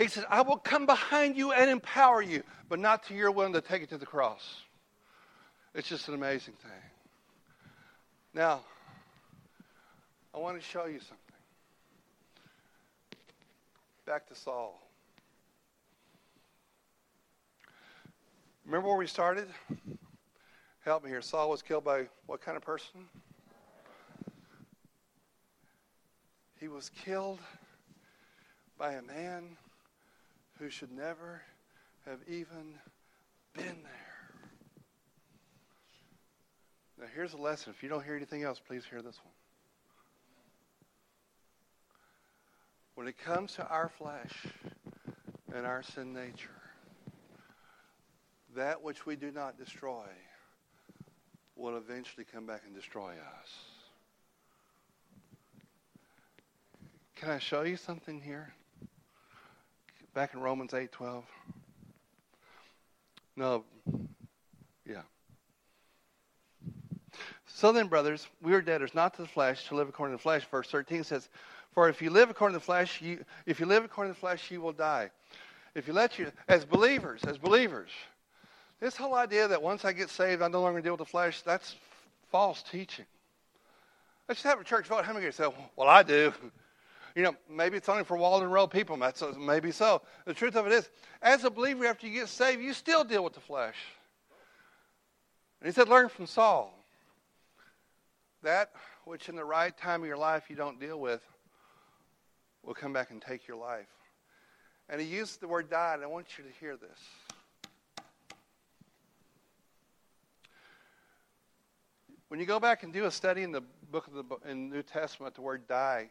He says, I will come behind you and empower you, but not to your willing to take it to the cross. It's just an amazing thing. Now, I want to show you something. Back to Saul. Remember where we started? Help me here. Saul was killed by what kind of person? He was killed by a man who should never have even been there. Now, here's a lesson. If you don't hear anything else, please hear this one. When it comes to our flesh and our sin nature, that which we do not destroy will eventually come back and destroy us. Can I show you something here? Back in Romans 8:12. No. Yeah. So then, brothers, we are debtors not to the flesh to live according to the flesh. Verse 13 says, "For if you live according to the flesh, you, if you live according to the flesh, you will die." If you let you, as believers, as believers, this whole idea that once I get saved, I no longer deal with the flesh, that's false teaching. Let's just have a church vote. How many of you say, well, I do? You know, maybe it's only for Walden Road people. That's maybe so. The truth of it is, as a believer, after you get saved, you still deal with the flesh. And he said, learn from Saul. That which in the right time of your life you don't deal with will come back and take your life. And he used the word die, and I want you to hear this. When you go back and do a study in the book of the in New Testament, the word die,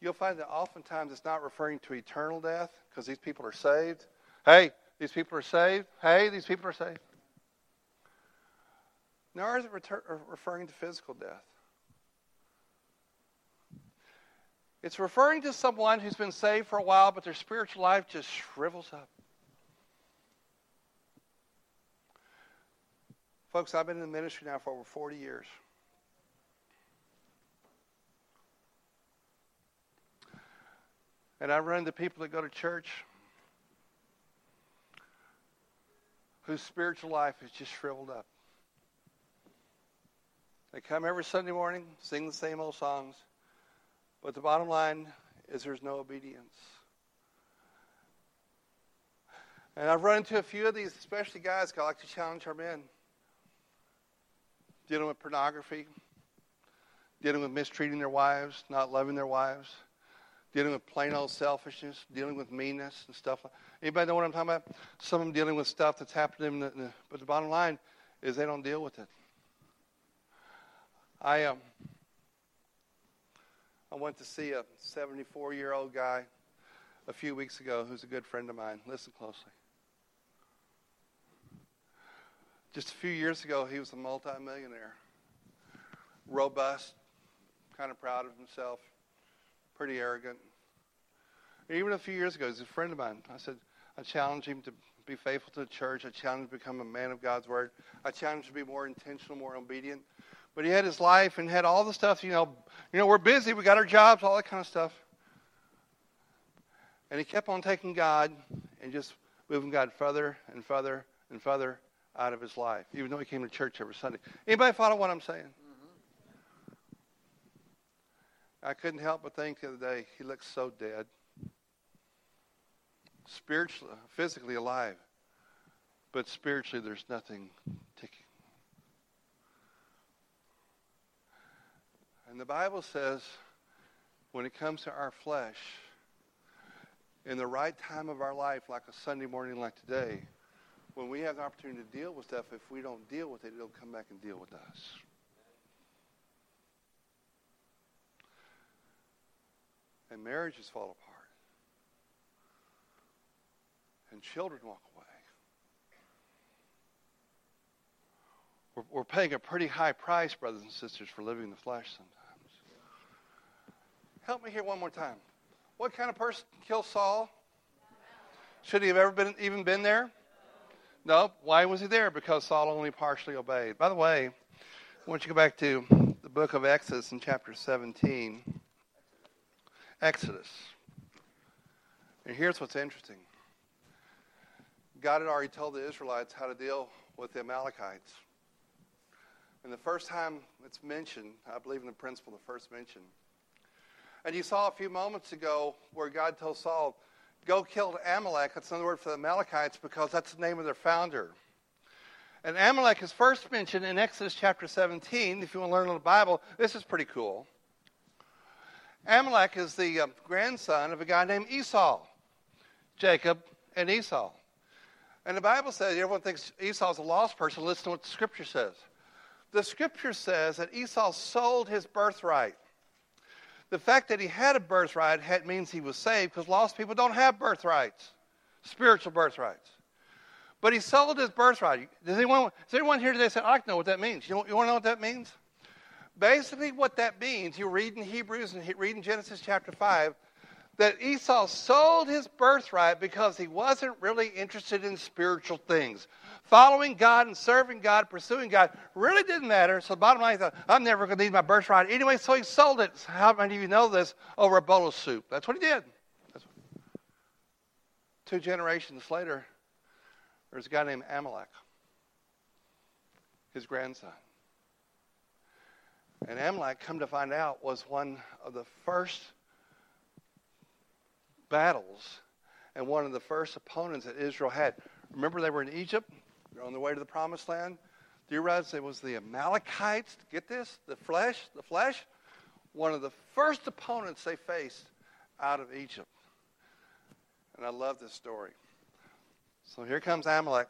you'll find that oftentimes it's not referring to eternal death because these people are saved. Hey, these people are saved. Hey, these people are saved. Nor is it retur- uh, referring to physical death. It's referring to someone who's been saved for a while, but their spiritual life just shrivels up. Folks, I've been in the ministry now for over 40 years. And I run into people that go to church whose spiritual life is just shriveled up. They come every Sunday morning, sing the same old songs, but the bottom line is there's no obedience. And I've run into a few of these, especially guys, I like to challenge our men dealing with pornography, dealing with mistreating their wives, not loving their wives, dealing with plain old selfishness, dealing with meanness and stuff. Anybody know what I'm talking about? Some of them dealing with stuff that's happened to them, but the bottom line is they don't deal with it. I um, I went to see a 74 year old guy a few weeks ago who's a good friend of mine. Listen closely. Just a few years ago, he was a multimillionaire, robust, kind of proud of himself, pretty arrogant. Even a few years ago, he's a friend of mine. I said, I challenge him to be faithful to the church. I challenge him to become a man of God's word. I challenge him to be more intentional, more obedient. But he had his life and had all the stuff, you know, you know, we're busy, we got our jobs, all that kind of stuff. And he kept on taking God and just moving God further and further and further out of his life, even though he came to church every Sunday. Anybody follow what I'm saying? I couldn't help but think the other day, he looks so dead. Spiritually, physically alive, but spiritually there's nothing ticking. And the Bible says when it comes to our flesh, in the right time of our life, like a Sunday morning like today, when we have the opportunity to deal with stuff, if we don't deal with it, it'll come back and deal with us. And marriages fall apart. And children walk away. We're, we're paying a pretty high price, brothers and sisters, for living in the flesh sometimes. Help me here one more time. What kind of person killed Saul? Should he have ever been even been there? No. Why was he there? Because Saul only partially obeyed. By the way, I want you to go back to the book of Exodus in chapter 17. Exodus. And here's what's interesting God had already told the Israelites how to deal with the Amalekites. And the first time it's mentioned, I believe in the principle, the first mention. And you saw a few moments ago where God told Saul, go kill Amalek. That's another word for the Amalekites because that's the name of their founder. And Amalek is first mentioned in Exodus chapter 17. If you want to learn the Bible, this is pretty cool. Amalek is the uh, grandson of a guy named Esau, Jacob and Esau. And the Bible says, everyone thinks Esau's a lost person. Listen to what the scripture says. The scripture says that Esau sold his birthright the fact that he had a birthright had, means he was saved because lost people don't have birthrights, spiritual birthrights. But he sold his birthright. Does anyone, does anyone here today say, I know what that means? You, you want to know what that means? Basically, what that means, you read in Hebrews and read in Genesis chapter 5, that Esau sold his birthright because he wasn't really interested in spiritual things. Following God and serving God, pursuing God really didn't matter. So the bottom line, thought, I'm never going to need my birthright anyway, so he sold it. How many of you know this? Over a bowl of soup. That's what he did. What... Two generations later, there's a guy named Amalek, his grandson. And Amalek, come to find out, was one of the first battles and one of the first opponents that Israel had. Remember, they were in Egypt, they're on their way to the promised land. Do you realize it was the Amalekites? Get this? The flesh, the flesh. One of the first opponents they faced out of Egypt. And I love this story. So here comes Amalek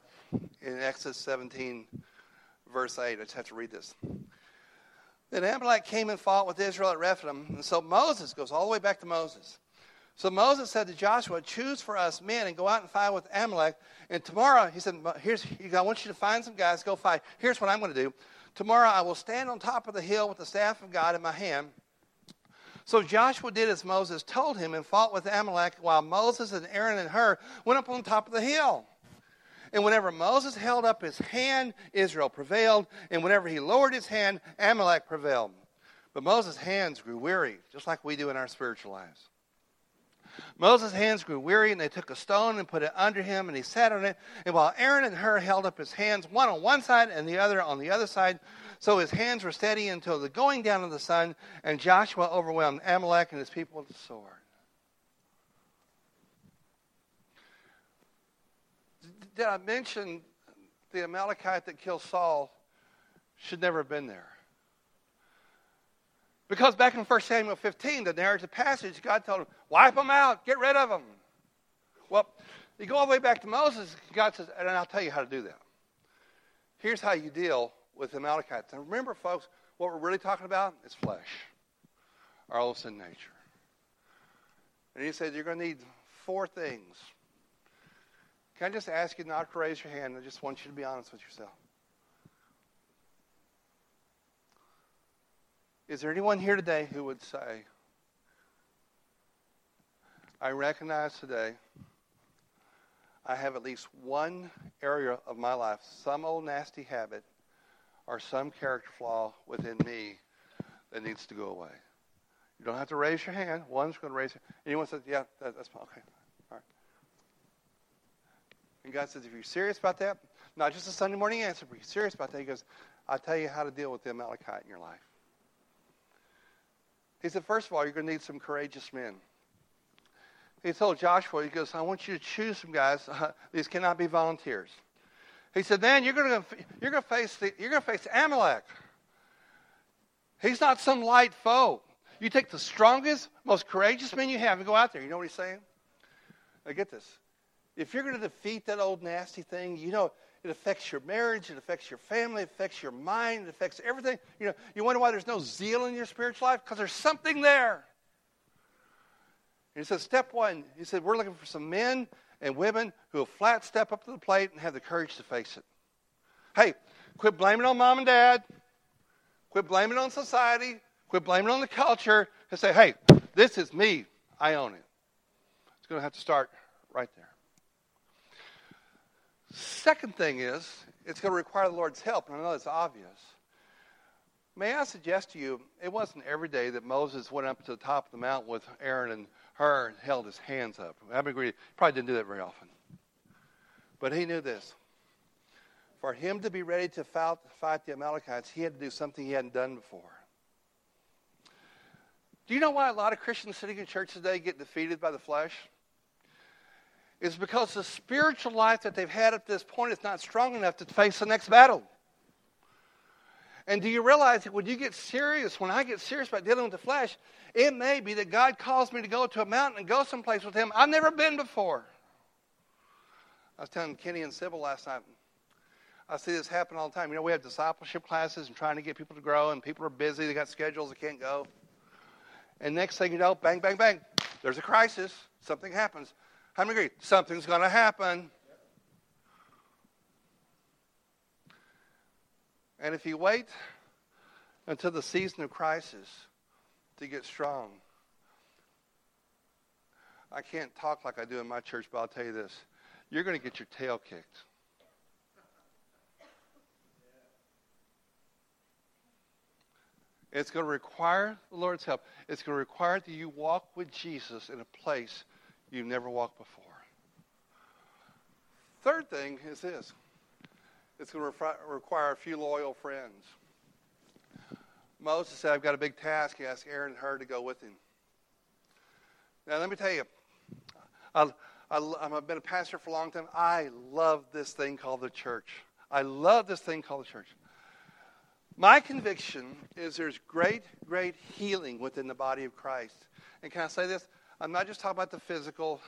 in Exodus 17, verse 8. I just have to read this. Then Amalek came and fought with Israel at Rephidim. And so Moses goes all the way back to Moses. So Moses said to Joshua, Choose for us men and go out and fight with Amalek. And tomorrow, he said, Here's, I want you to find some guys, go fight. Here's what I'm going to do. Tomorrow I will stand on top of the hill with the staff of God in my hand. So Joshua did as Moses told him and fought with Amalek while Moses and Aaron and Hur went up on top of the hill. And whenever Moses held up his hand, Israel prevailed. And whenever he lowered his hand, Amalek prevailed. But Moses' hands grew weary, just like we do in our spiritual lives. Moses' hands grew weary, and they took a stone and put it under him, and he sat on it. And while Aaron and Hur held up his hands, one on one side and the other on the other side, so his hands were steady until the going down of the sun, and Joshua overwhelmed Amalek and his people with the sword. Did I mention the Amalekite that killed Saul should never have been there? Because back in 1 Samuel 15, the narrative passage, God told him, wipe them out, get rid of them. Well, you go all the way back to Moses, God says, and I'll tell you how to do that. Here's how you deal with the Amalekites. And remember, folks, what we're really talking about is flesh, our old sin nature. And he said, You're going to need four things. Can I just ask you not to raise your hand? I just want you to be honest with yourself. Is there anyone here today who would say, I recognize today I have at least one area of my life, some old nasty habit or some character flaw within me that needs to go away? You don't have to raise your hand. One's going to raise it. Anyone says, yeah, that, that's. Okay. And God says, if you're serious about that, not just a Sunday morning answer, but you're serious about that, He goes, I'll tell you how to deal with the Amalekite in your life. He said, first of all, you're going to need some courageous men. He told Joshua, he goes, I want you to choose some guys. Uh, these cannot be volunteers. He said, then you're going to you're going to face the, you're going to face Amalek. He's not some light foe. You take the strongest, most courageous men you have and go out there. You know what he's saying? Now get this. If you're going to defeat that old nasty thing, you know it affects your marriage, it affects your family, it affects your mind, it affects everything. You know, you wonder why there's no zeal in your spiritual life? Because there's something there. And he said, step one, he said, we're looking for some men and women who will flat step up to the plate and have the courage to face it. Hey, quit blaming on mom and dad. Quit blaming on society. Quit blaming on the culture. And say, hey, this is me. I own it. It's going to have to start right there. Second thing is, it's going to require the Lord's help, and I know it's obvious. May I suggest to you, it wasn't every day that Moses went up to the top of the mountain with Aaron and Hur and held his hands up. I agree, he probably didn't do that very often. But he knew this. For him to be ready to fight the Amalekites, he had to do something he hadn't done before. Do you know why a lot of Christians sitting in church today get defeated by the flesh? Is because the spiritual life that they've had at this point is not strong enough to face the next battle. And do you realize that when you get serious, when I get serious about dealing with the flesh, it may be that God calls me to go to a mountain and go someplace with Him I've never been before. I was telling Kenny and Sybil last night, I see this happen all the time. You know, we have discipleship classes and trying to get people to grow, and people are busy, they got schedules, they can't go. And next thing you know, bang, bang, bang, there's a crisis, something happens. How many agree? Something's going to happen. And if you wait until the season of crisis to get strong, I can't talk like I do in my church, but I'll tell you this. You're going to get your tail kicked. It's going to require the Lord's help. It's going to require that you walk with Jesus in a place you've never walked before. Third thing is this it's going to require a few loyal friends. Moses said, I've got a big task. He asked Aaron and Hur to go with him. Now, let me tell you, I, have been a pastor for a long time. I love this thing called the church. I love this thing called the church. My conviction is there's great, great healing within the body of Christ. And can I say this? I'm not just talking about the physical,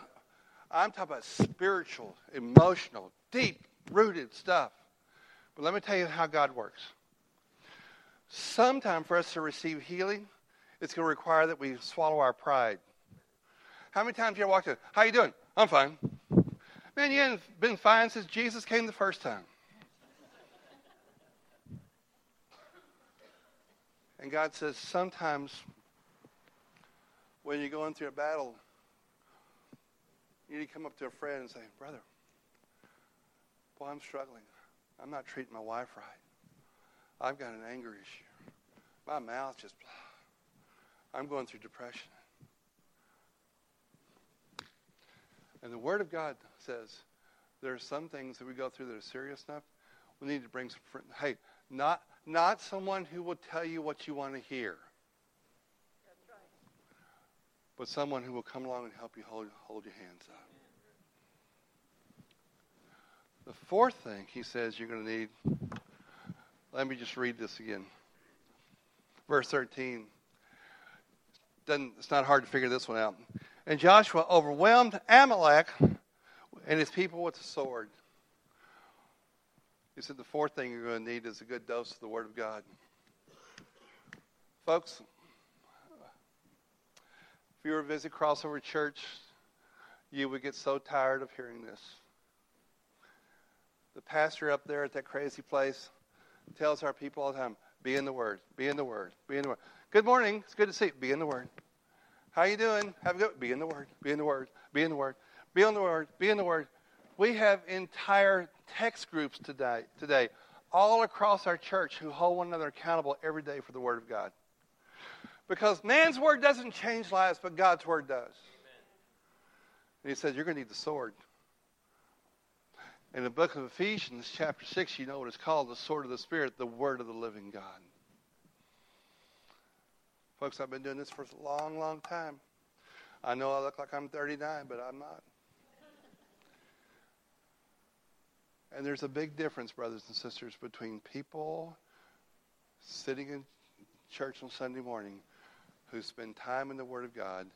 I'm talking about spiritual, emotional, deep rooted stuff. But let me tell you how God works. Sometime for us to receive healing, it's going to require that we swallow our pride. How many times you walked in? How you doing? I'm fine. Man, you haven't been fine since Jesus came the first time. And God says sometimes when you're going through a battle, you need to come up to a friend and say, Brother, boy, I'm struggling. I'm not treating my wife right. I've got an anger issue. My mouth just, I'm going through depression. And the Word of God says there are some things that we go through that are serious enough. We need to bring some, hey, not, not someone who will tell you what you want to hear. But someone who will come along and help you hold, hold your hands up. The fourth thing he says you're going to need, let me just read this again. Verse 13. Doesn't, it's not hard to figure this one out. And Joshua overwhelmed Amalek and his people with the sword. He said the fourth thing you're going to need is a good dose of the Word of God. Folks, if you were to visit Crossover Church, you would get so tired of hearing this. The pastor up there at that crazy place tells our people all the time, be in the Word, be in the Word, be in the Word. Good morning. It's good to see you. Be in the Word. How you doing? Have a good. Be in the Word. Be in the Word. Be in the Word. Be in the Word. Be in the Word. We have entire text groups today, today, all across our church who hold one another accountable every day for the Word of God. Because man's word doesn't change lives, but God's word does. And he says, You're going to need the sword. In the book of Ephesians, chapter 6, you know what it's called the sword of the Spirit, the word of the living God. Folks, I've been doing this for a long, long time. I know I look like I'm 39, but I'm not. And there's a big difference, brothers and sisters, between people sitting in church on Sunday morning who spend time in the Word of God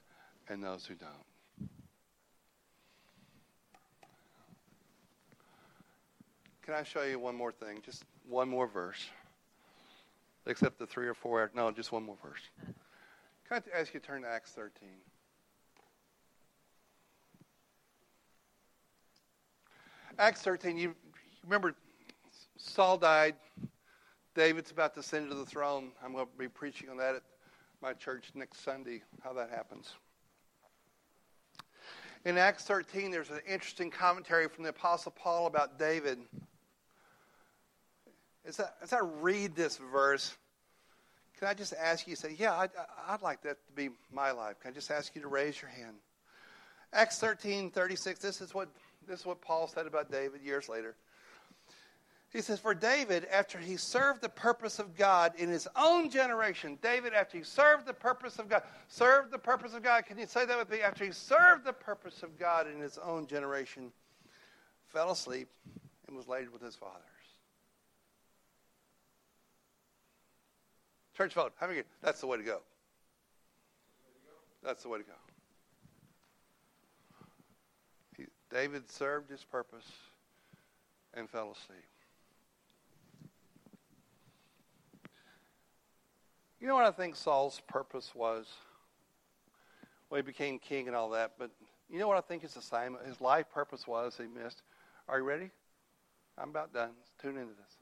and those who don't. Can I show you one more thing? Just one more verse. Except the three or four. No, just one more verse. Can I ask you to turn to Acts 13? Acts 13, you remember Saul died. David's about to ascend to the throne. I'm going to be preaching on that at my church next Sunday, how that happens. In Acts 13, there's an interesting commentary from the Apostle Paul about David. As I, as I read this verse, can I just ask you, say, yeah, I'd, I'd like that to be my life. Can I just ask you to raise your hand? Acts 13, 36, this is what, this is what Paul said about David years later. He says, For David, after he served the purpose of God in his own generation, David, after he served the purpose of God, served the purpose of God, can you say that with me? After he served the purpose of God in his own generation, fell asleep and was laid with his fathers. Church vote. How many? That's the way to go. That's the way to go. David served his purpose and fell asleep. You know what I think Saul's purpose was? Well, he became king and all that, but you know what I think his assignment, his life purpose was he missed? Are you ready? I'm about done. Let's tune into this.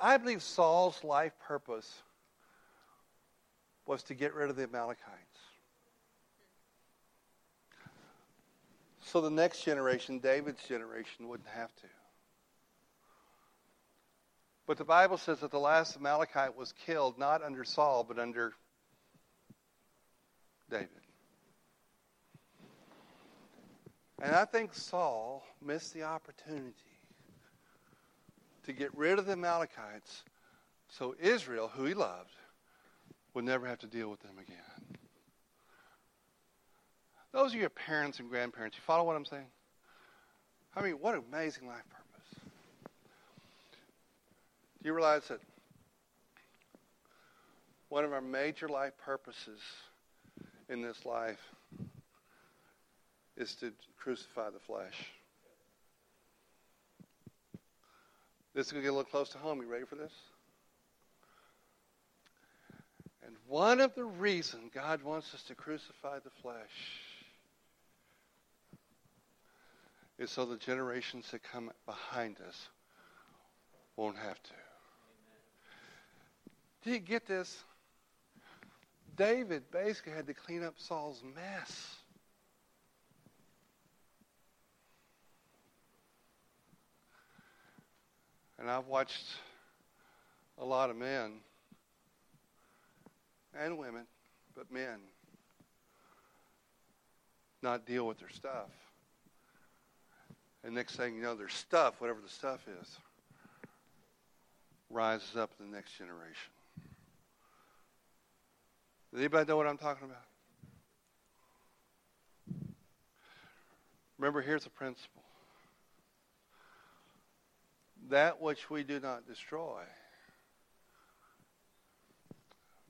I believe Saul's life purpose was to get rid of the Amalekites. So the next generation, David's generation, wouldn't have to. But the Bible says that the last Amalekite was killed not under Saul, but under David. And I think Saul missed the opportunity to get rid of the Amalekites so Israel, who he loved, would never have to deal with them again. Those are your parents and grandparents, you follow what I'm saying? I mean, what an amazing life purpose. Do you realize that One of our major life purposes in this life is to crucify the flesh. This is going to get a little close to home. You ready for this? And one of the reasons God wants us to crucify the flesh is so the generations that come behind us won't have to. Do you get this? David basically had to clean up Saul's mess. And I've watched a lot of men and women, but men, not deal with their stuff. And next thing you know, their stuff, whatever the stuff is, rises up in the next generation. Does anybody know what I'm talking about? Remember, here's a principle that which we do not destroy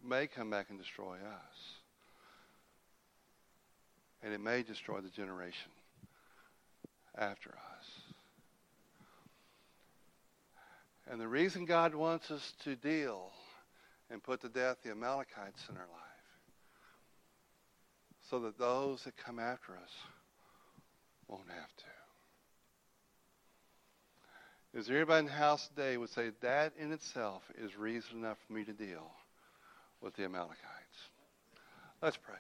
may come back and destroy us. And it may destroy the generation after us. And the reason God wants us to deal and put to death the Amalekites in our life, so that those that come after us won't have to. Is there anybody in the house today who would say that in itself is reason enough for me to deal with the Amalekites? Let's pray.